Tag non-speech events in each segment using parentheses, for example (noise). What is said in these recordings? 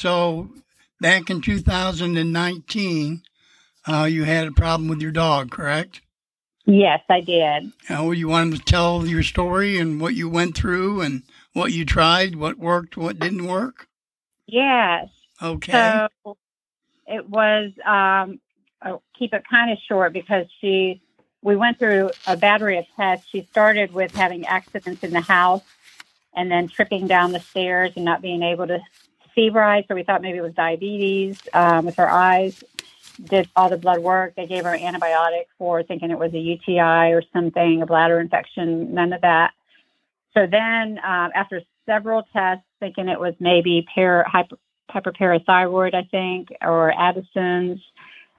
So back in 2019, uh, you had a problem with your dog, correct? Yes, I did. Uh, you wanted to tell your story and what you went through and what you tried, what worked, what didn't work? Yes. Okay. So it was, um, I'll keep it kind of short because she, we went through a battery of tests. She started with having accidents in the house and then tripping down the stairs and not being able to right. So we thought maybe it was diabetes um, with her eyes. Did all the blood work. They gave her an antibiotic for thinking it was a UTI or something, a bladder infection. None of that. So then, um, after several tests, thinking it was maybe para, hyper, hyperparathyroid, I think, or Addison's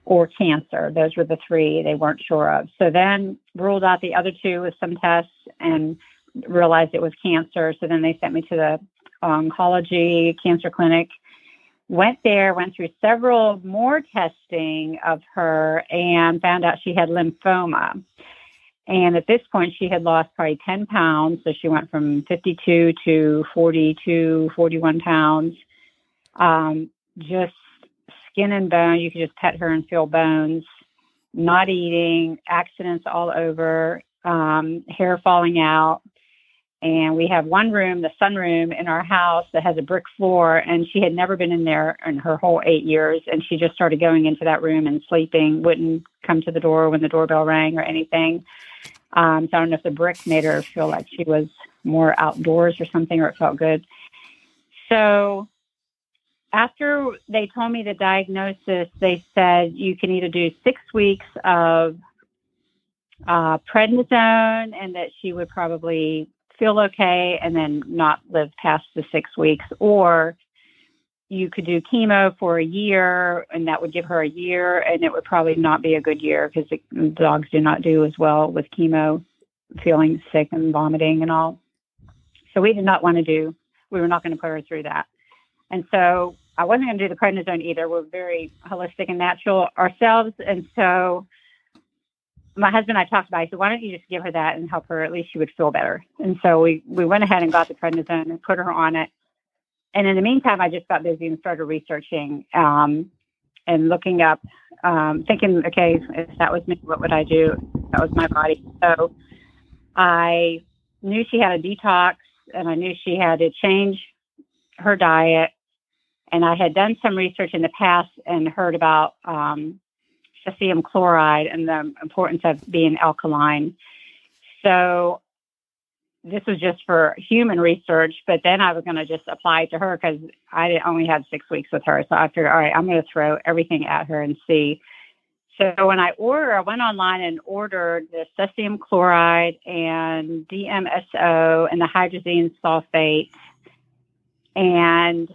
or cancer. Those were the three they weren't sure of. So then ruled out the other two with some tests and realized it was cancer. So then they sent me to the oncology cancer clinic. Went there, went through several more testing of her, and found out she had lymphoma. And at this point, she had lost probably 10 pounds. So she went from 52 to 42, 41 pounds. Um, just skin and bone. You could just pet her and feel bones. Not eating, accidents all over, um, hair falling out. And we have one room, the sunroom in our house that has a brick floor, and she had never been in there in her whole eight years. And she just started going into that room and sleeping, wouldn't come to the door when the doorbell rang or anything. Um, so I don't know if the brick made her feel like she was more outdoors or something, or it felt good. So after they told me the diagnosis, they said you can either do six weeks of uh, prednisone and that she would probably feel okay and then not live past the six weeks, or you could do chemo for a year and that would give her a year and it would probably not be a good year because the dogs do not do as well with chemo feeling sick and vomiting and all. So we did not want to do we were not going to put her through that. And so i wasn't going to do the prednisone either. We're very holistic and natural ourselves. And so my husband and I talked about it. He said, why don't you just give her that and help her? At least she would feel better. And so we, we went ahead and got the prednisone and put her on it and in the meantime, I just got busy and started researching um, and looking up, um, thinking, okay, if that was me, what would I do? That was my body. So I knew she had a detox and I knew she had to change her diet. And I had done some research in the past and heard about um, cesium chloride and the importance of being alkaline. So this was just for human research, but then I was going to just apply it to her because I only had six weeks with her. So I figured, all right, I'm going to throw everything at her and see. So when I ordered, I went online and ordered the cesium chloride and DMSO and the hydrazine sulfate. And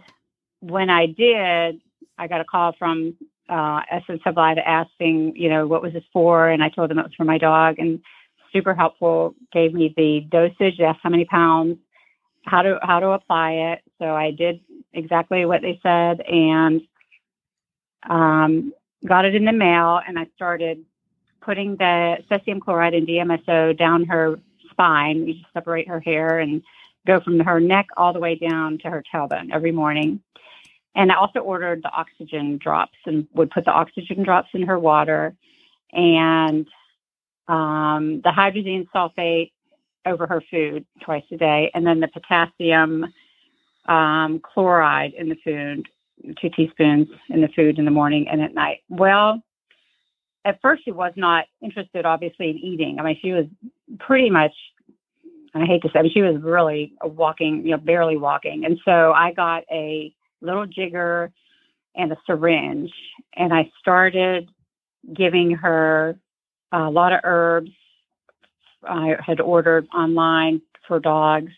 when I did, I got a call from uh, Essence Life asking, you know, what was this for? And I told them it was for my dog. And super helpful. Gave me the dosage, asked how many pounds, how to how to apply it. So I did exactly what they said and um, got it in the mail. And I started putting the cesium chloride and DMSO down her spine. We just separate her hair and go from her neck all the way down to her tailbone every morning. And I also ordered the oxygen drops and would put the oxygen drops in her water and um, the hydrazine sulfate over her food twice a day, and then the potassium um, chloride in the food, two teaspoons in the food in the morning and at night. Well, at first she was not interested, obviously, in eating. I mean, she was pretty much, I hate to say, but she was really walking, you know, barely walking. And so I got a little jigger and a syringe, and I started giving her a lot of herbs. I had ordered online for dogs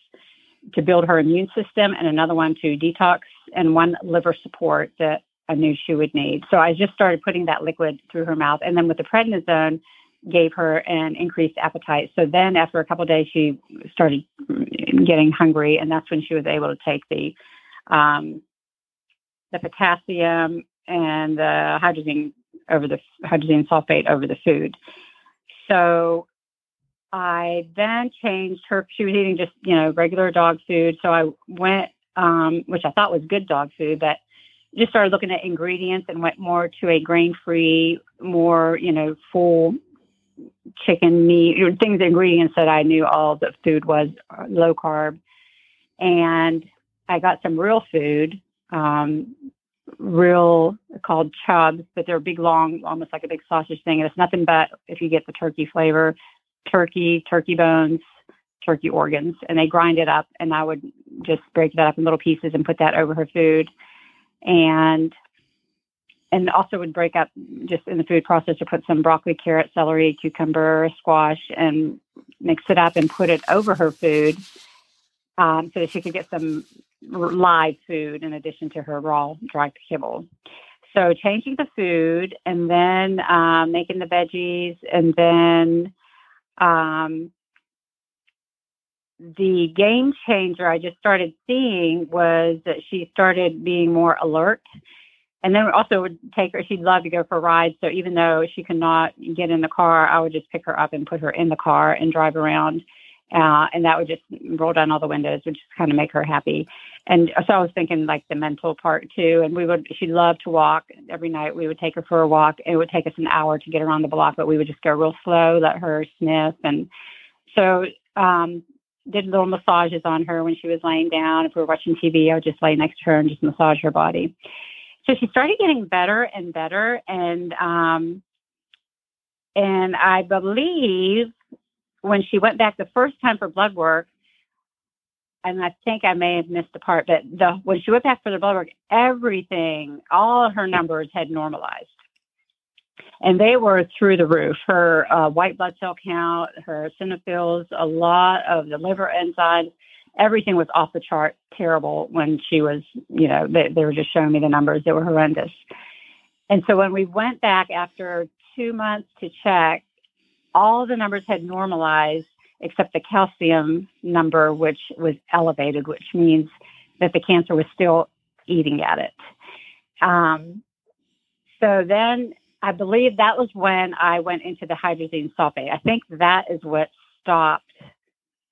to build her immune system, and another one to detox, and one liver support that I knew she would need. So I just started putting that liquid through her mouth, and then with the prednisone, gave her an increased appetite. So then, after a couple days, she started getting hungry, and that's when she was able to take the um, the potassium and the hydrazine over the hydrazine sulfate over the food. So I then changed her. She was eating just, you know, regular dog food. So I went, um, which I thought was good dog food, but just started looking at ingredients and went more to a grain free, more, you know, full chicken meat, things, ingredients that I knew all the food was uh, low carb. And I got some real food, um, real called chubs, but they're big, long, almost like a big sausage thing. And it's nothing but, if you get the turkey flavor, turkey, turkey bones, turkey organs, and they grind it up. And I would just break that up in little pieces and put that over her food. And and also would break up just in the food processor, put some broccoli, carrot, celery, cucumber, squash, and mix it up and put it over her food um, so that she could get some live food in addition to her raw dry kibble. So changing the food and then um, making the veggies and then um, the game changer I just started seeing was that she started being more alert. And then also would take her, she'd love to go for rides. So even though she could not get in the car, I would just pick her up and put her in the car and drive around. Uh, and that would just roll down all the windows, which just kind of make her happy. And so I was thinking like the mental part too. And we would, she loved to walk every night. We would take her for a walk. It would take us an hour to get around the block, but we would just go real slow, let her sniff. And so, um, did little massages on her when she was laying down. If we were watching TV, I would just lay next to her and just massage her body. So she started getting better and better, and um, and I believe when she went back the first time for blood work, and I think I may have missed the part, but the when she went back for the blood work, everything, all her numbers had normalized and they were through the roof. Her uh, white blood cell count, her eosinophils, a lot of the liver enzymes, everything was off the chart, terrible when she was, you know, they, they were just showing me the numbers. They were horrendous. And so when we went back after two months to check, all the numbers had normalized except the calcium number, which was elevated, which means that the cancer was still eating at it. Um, so then I believe that was when I went into the hydrazine sulfate. I think that is what stopped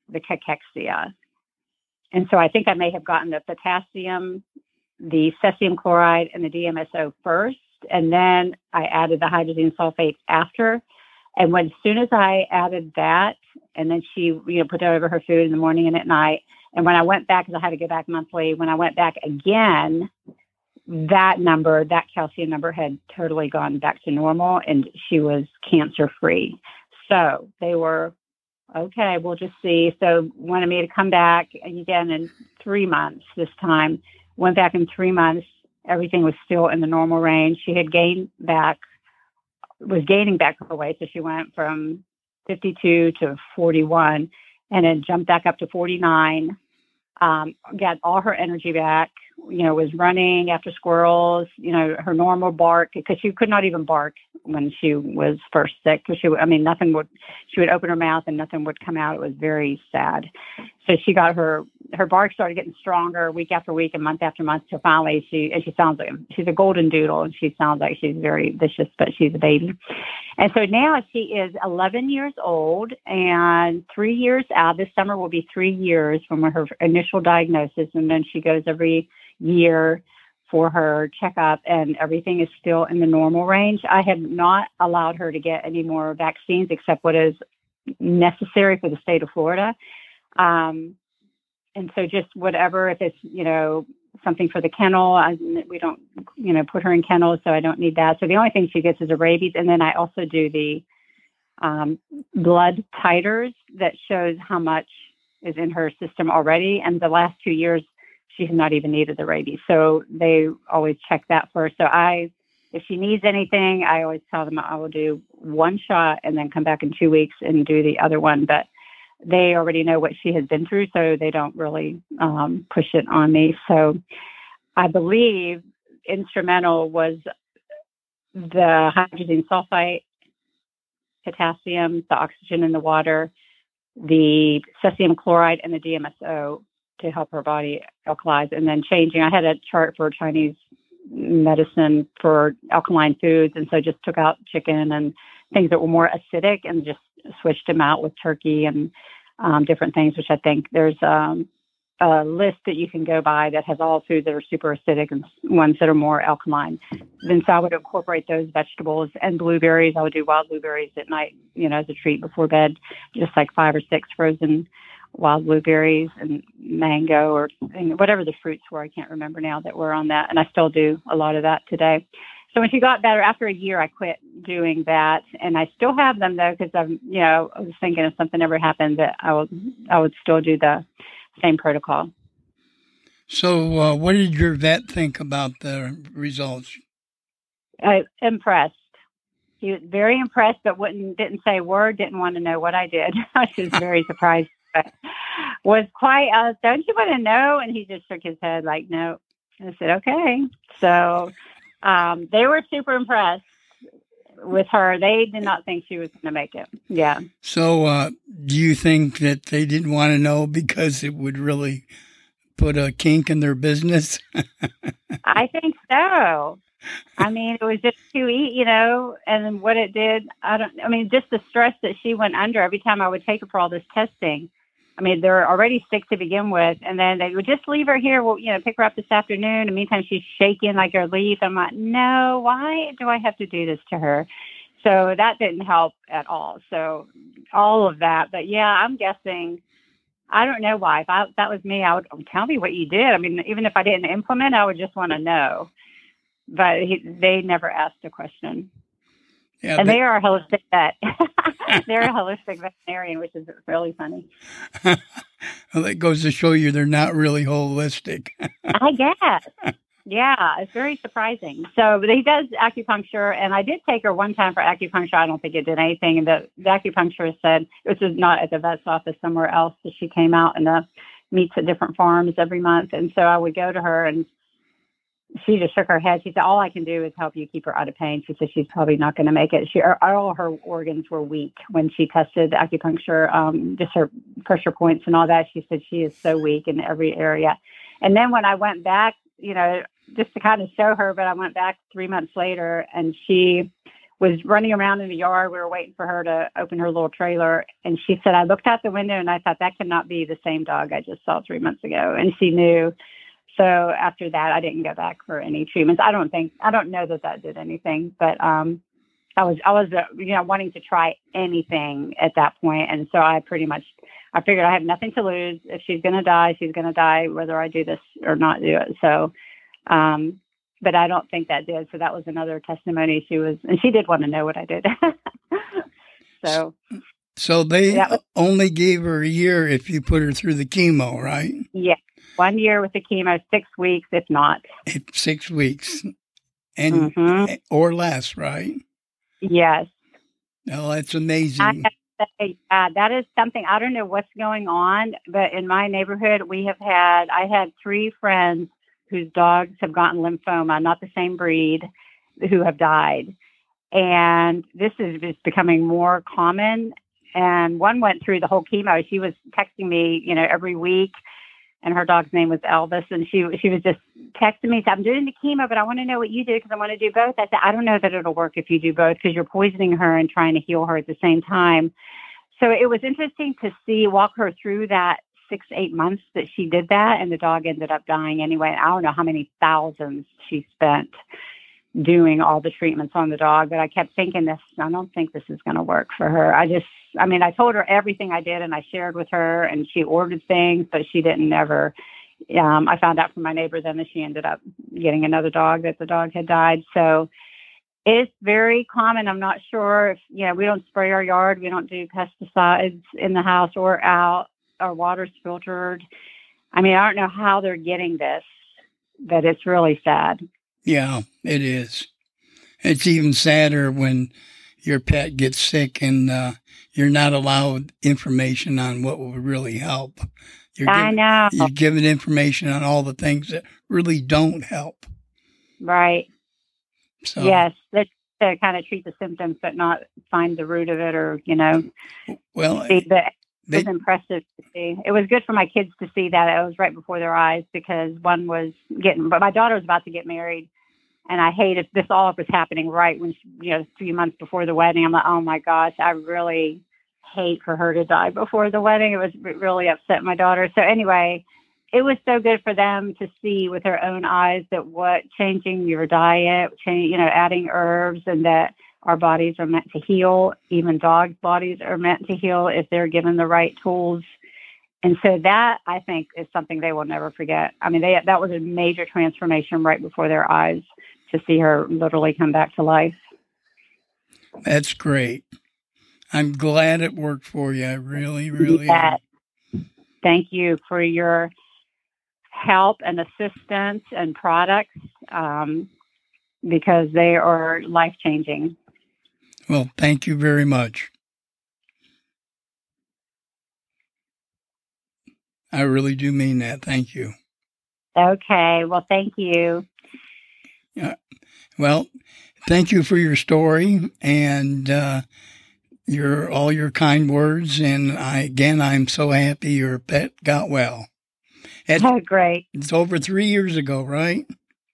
the cachexia. And so I think I may have gotten the potassium, the cesium chloride, and the DMSO first. And then I added the hydrazine sulfate after. And when as soon as I added that, and then she, you know, put that over her food in the morning and at night. And when I went back, because I had to go back monthly, when I went back again, that number, that calcium number had totally gone back to normal and she was cancer free. So they were, okay, we'll just see. So wanted me to come back again in three months this time. Went back in three months. Everything was still in the normal range. She had gained back, was gaining back her weight. So she went from 52 to 41 and then jumped back up to 49. Um, got all her energy back you know, was running after squirrels, you know, her normal bark because she could not even bark when she was first sick because she, I mean, nothing would, she would open her mouth and nothing would come out. It was very sad. So she got her, her bark started getting stronger week after week and month after month. So finally she, and she sounds like, she's a golden doodle and she sounds like she's very vicious, but she's a baby. And so now she is 11 years old and three years out. This summer will be three years from her initial diagnosis. And then she goes every, year for her checkup and everything is still in the normal range. I have not allowed her to get any more vaccines except what is necessary for the state of Florida. Um, and so just whatever, if it's, you know, something for the kennel, I, we don't, you know, put her in kennels, so I don't need that. So the only thing she gets is a rabies. And then I also do the um, blood titers that shows how much is in her system already. And the last two years, she's not even needed the rabies. So they always check that first. So I, if she needs anything, I always tell them I will do one shot and then come back in two weeks and do the other one. But they already know what she has been through, so they don't really um, push it on me. So I believe instrumental was the hydrogen sulfite, potassium, the oxygen in the water, the cesium chloride, and the DMSO to help her body alkalize and then changing. I had a chart for Chinese medicine for alkaline foods, and so just took out chicken and things that were more acidic and just switched them out with turkey and um, different things, which I think there's um, a list that you can go by that has all foods that are super acidic and ones that are more alkaline. Then so I would incorporate those vegetables and blueberries. I would do wild blueberries at night, you know, as a treat before bed, just like five or six frozen wild blueberries and mango or whatever the fruits were. I can't remember now that were on that. And I still do a lot of that today. So when she got better, after a year, I quit doing that, and I still have them though because I'm, you know, I was thinking if something ever happened that I would, I would still do the same protocol. So, uh, what did your vet think about the results? I impressed. He was very impressed, but wouldn't didn't say a word. Didn't want to know what I did. (laughs) I was (laughs) very surprised. But was quite. Uh, Don't you want to know? And he just shook his head like, no. I said, okay. So um, they were super impressed with her. They did not think she was going to make it. Yeah. So, uh, do you think that they didn't want to know because it would really put a kink in their business? (laughs) I think so. I mean, it was just too eat, you know, and what it did, I don't, I mean, just the stress that she went under every time I would take her for all this testing. I mean, they're already sick to begin with, and then they would just leave her here. Well, you know, pick her up this afternoon. The meantime, she's shaking like her leaf. I'm like, no, why do I have to do this to her? So that didn't help at all. So all of that, but yeah, I'm guessing. I don't know why. If I, that was me, I would tell me what you did. I mean, even if I didn't implement, I would just want to know. But he, they never asked a question. Yeah, and they, they are a holistic vet. (laughs) they're a holistic veterinarian, which is really funny. (laughs) well, that goes to show you they're not really holistic. (laughs) I guess. Yeah, it's very surprising. So but he does acupuncture, and I did take her one time for acupuncture. I don't think it did anything. And the, the acupuncturist said, this is not at the vet's office, somewhere else, that she came out and uh, meets at different farms every month. And so I would go to her and she just shook her head. She said, "All I can do is help you keep her out of pain." She said she's probably not going to make it. She all her organs were weak when she tested acupuncture, um, just her pressure points and all that. She said she is so weak in every area. And then when I went back, you know, just to kind of show her, but I went back three months later, and she was running around in the yard. We were waiting for her to open her little trailer, and she said, "I looked out the window and I thought that cannot be the same dog I just saw three months ago." And she knew so after that, I didn't go back for any treatments. I don't think I don't know that that did anything, but um, I was I was uh, you know wanting to try anything at that point, and so I pretty much I figured I have nothing to lose. If she's going to die, she's going to die, whether I do this or not do it. So, um, but I don't think that did. So that was another testimony. She was, and she did want to know what I did. (laughs) so. So they was, only gave her a year if you put her through the chemo, right? Yeah, one year with the chemo, six weeks, if not. Six weeks. And mm-hmm. or less, right? Yes. Oh, that's amazing. Say, uh, that is something I don't know what's going on, but in my neighborhood, we have had I had three friends whose dogs have gotten lymphoma, not the same breed, who have died, and this is just becoming more common. And one went through the whole chemo. She was texting me, you know, every week and her dog's name was Elvis, and she she was just texting me, said, "I'm doing the chemo, but I want to know what you do because I want to do both." I said, "I don't know that it'll work if you do both because you're poisoning her and trying to heal her at the same time." So it was interesting to see walk her through that six eight months that she did that, and the dog ended up dying anyway. I don't know how many thousands she spent doing all the treatments on the dog, but I kept thinking this. I don't think this is going to work for her. I just I mean, I told her everything I did and I shared with her and she ordered things, but she didn't ever. Um, I found out from my neighbor then that she ended up getting another dog, that the dog had died. So it's very common. I'm not sure if, you know, we don't spray our yard, we don't do pesticides in the house or out. Our water's filtered. I mean, I don't know how they're getting this, but it's really sad. Yeah, it is. It's even sadder when your pet gets sick and uh, you're not allowed information on what will really help. You're I know. You're given information on all the things that really don't help. Right. So, yes, that to kind of treat the symptoms, but not find the root of it, or you know. Well, see, but it was impressive to see. It was good for my kids to see that. It was right before their eyes because one was getting, but my daughter was about to get married, and I hated this. All was happening right when you know, a few months before the wedding. I'm like, oh my gosh, I really hate for her to die before the wedding. It was really upset my daughter. So anyway, it was so good for them to see with their own eyes that what changing your diet, change, you know, adding herbs, and that our bodies are meant to heal. Even dogs' bodies are meant to heal if they're given the right tools. And so that I think is something they will never forget. I mean, they, that was a major transformation right before their eyes to see her literally come back to life. That's great. I'm glad it worked for you. I really, really am. Thank you for your help and assistance and products um, because they are life changing. Well, thank you very much. I really do mean that. Thank you. Okay. Well, thank you. Yeah. Well, thank you for your story and uh, your all your kind words. And I again, I'm so happy your pet got well. It's, oh, great! It's over three years ago, right?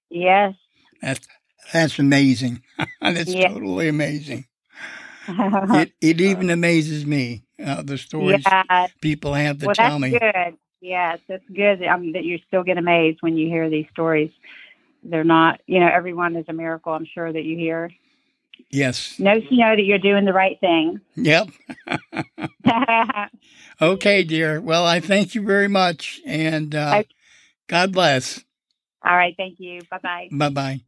Yes. That's that's amazing. (laughs) that's yes. totally amazing. (laughs) it it even amazes me uh, the stories yeah. people have to well, tell that's me. Good. Yes, that's good. I mean, that you still get amazed when you hear these stories. They're not, you know, everyone is a miracle. I'm sure that you hear. Yes. Know you know that you're doing the right thing. Yep. (laughs) okay, dear. Well, I thank you very much, and uh, God bless. All right. Thank you. Bye bye. Bye bye.